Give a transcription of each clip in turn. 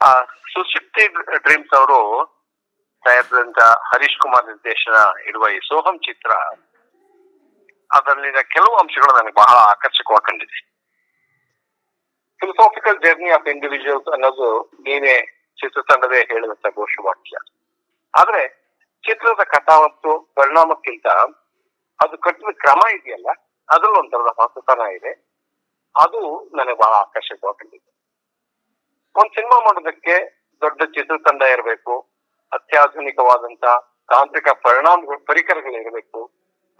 ಆ ಸುಶಕ್ತಿ ಡ್ರೀಮ್ಸ್ ಅವರು ತಯಾರಿಸಿದಂತ ಹರೀಶ್ ಕುಮಾರ್ ನಿರ್ದೇಶನ ಇರುವ ಈ ಸೋಹಂ ಚಿತ್ರ, ಅದರಲ್ಲಿನ ಕೆಲವು ಅಂಶಗಳು ನನಗೆ ಬಹಳ ಆಕರ್ಷಕವಾಗಿ ಕಂಡಿದೆ. ಫಿಲಸಾಫಿಕಲ್ ಜರ್ನಿ ಆಫ್ ಇಂಡಿವಿಜುವಲ್ಸ್ ಅನ್ನೋದು ನೀನೇ ಚಿತ್ರತಂಡವೇ ಹೇಳಿದಂತ ಘೋಷವಾಕ್ಯ. ಆದ್ರೆ ಚಿತ್ರದ ಕಥಾ ಮತ್ತು ಪರಿಣಾಮಕ್ಕಿಂತ ಅದು ಕಟ್ಟಿದ ಕ್ರಮ ಇದೆಯಲ್ಲ ಅದ್ರಲ್ಲಿ ಒಂಥರದ ಹೊಸತನ ಇದೆ. ಅದು ನನಗೆ ಬಹಳ ಆಕರ್ಷಕವಾಗಿ ಒಂದ್ ಸಿನಿಮಾ ಮಾಡೋದಕ್ಕೆ ದೊಡ್ಡ ಚಿತ್ರತಂಡ ಇರಬೇಕು, ಅತ್ಯಾಧುನಿಕವಾದಂತ ತಾಂತ್ರಿಕ ಪರಿಣಾಮ, ಪರಿಕರಗಳು ಇರಬೇಕು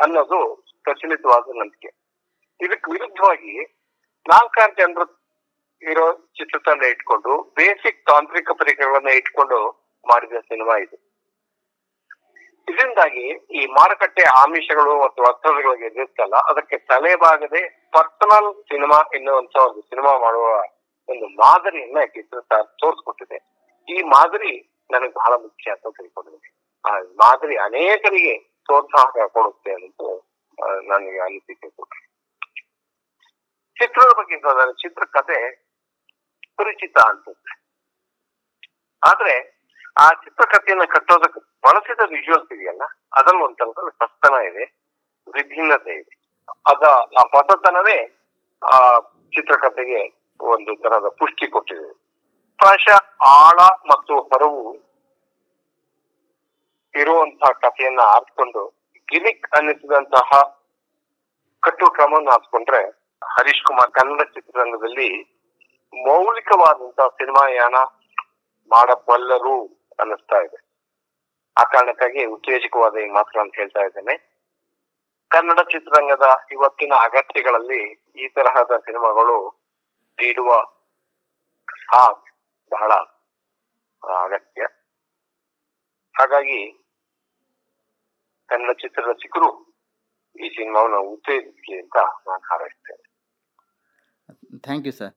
ಅನ್ನೋದು ಪ್ರಚಲಿತವಾದ ನಂಬಿಕೆ. ಇದಕ್ಕೆ ವಿರುದ್ಧವಾಗಿ ನಾಲ್ಕಾರು ಜನರು ಇರೋ ಚಿತ್ರತಂಡ ಇಟ್ಕೊಂಡು, ಬೇಸಿಕ್ ತಾಂತ್ರಿಕ ಪರಿಕರಗಳನ್ನ ಇಟ್ಕೊಂಡು ಮಾಡಿದ ಸಿನಿಮಾ ಇದು. ಇದರಿಂದಾಗಿ ಈ ಮಾರುಕಟ್ಟೆ ಆಮಿಷಗಳು ಮತ್ತು ಒತ್ತಡಗಳಿಗೆ ಎದುರಿಸಲ್ಲ ಅದಕ್ಕೆ ತಲೆಬಾಗದೆ ಪರ್ಸನಲ್ ಸಿನಿಮಾ ಎನ್ನುವಂತ ಒಂದು ಸಿನಿಮಾ ಮಾಡುವ ಒಂದು ಮಾದರಿಯನ್ನ ತೋರಿಸ್ಕೊಟ್ಟಿದೆ. ಈ ಮಾದರಿ ನನಗೆ ಬಹಳ ಮುಖ್ಯ ಅಂತ ತಿಳ್ಕೊಂಡಿದ್ದೀನಿ. ಆ ಮಾದರಿ ಅನೇಕರಿಗೆ ಪ್ರೋತ್ಸಾಹ ಕೊಡುತ್ತೆ ಅಂತ ನನಗೆ ಅನಿಸಿಕೆ ಕೊಟ್ಟೆ ಚಿತ್ರದ ಬಗ್ಗೆ ನನ್ನ ಚಿತ್ರಕಥೆ ಪರಿಚಿತ ಅನ್ಸುತ್ತೆ. ಆದ್ರೆ ಆ ಚಿತ್ರಕಥೆಯನ್ನ ಕಟ್ಟೋದಕ್ಕೆ ಬಳಸಿದ ವಿಜುವಲ್ಸ್ ಇದೆಯಲ್ಲ, ಅದನ್ನು ಒಂದ್ ಸಸ್ತನ ಇದೆ, ವಿಭಿನ್ನತೆ ಇದೆ. ಅದ ಆ ಹೊಸತನವೇ ಆ ಚಿತ್ರಕಥೆಗೆ ಒಂದು ತರಹದ ಪುಷ್ಟಿ ಕೊಟ್ಟಿದೆ. ಪ್ರಾಯಶಃ ಆಳ ಮತ್ತು ಹೊರವು ಇರುವಂತಹ ಕಥೆಯನ್ನ ಆರಿಸ್ಕೊಂಡು ಗಿಮಿಕ್ ಅನ್ನಿಸಿದಂತಹ ಕಟ್ಟು ಕ್ರಮವನ್ನು ಆರಿಸ್ಕೊಂಡ್ರೆ ಹರೀಶ್ ಕುಮಾರ್ ಕನ್ನಡ ಚಿತ್ರರಂಗದಲ್ಲಿ ಮೌಲಿಕವಾದಂತಹ ಸಿನಿಮಾ ಯಾನ ಮಾಡಬಲ್ಲರು ಅನ್ನಿಸ್ತಾ ಇದೆ. ಆ ಕಾರಣಕ್ಕಾಗಿ ಉತ್ತೇಜಕವಾದ ಈ ಮಾತ್ರ ಅಂತ ಹೇಳ್ತಾ ಇದ್ದೇನೆ. ಕನ್ನಡ ಚಿತ್ರರಂಗದ ಇವತ್ತಿನ ಅಗತ್ಯಗಳಲ್ಲಿ ಈ ತರಹದ ಸಿನಿಮಾಗಳು ನೀಡುವ ಆ ಬಹಳ ಅಗತ್ಯ. ಹಾಗಾಗಿ ಕನ್ನಡ ಚಿತ್ರರಸಿಕರು ಈ ಸಿನಿಮಾವನ್ನು ಉತ್ತೇಜಿಸಲಿ ಅಂತ ನಾನು ಹಾರೈಸ್ತೇನೆ. Thank you sir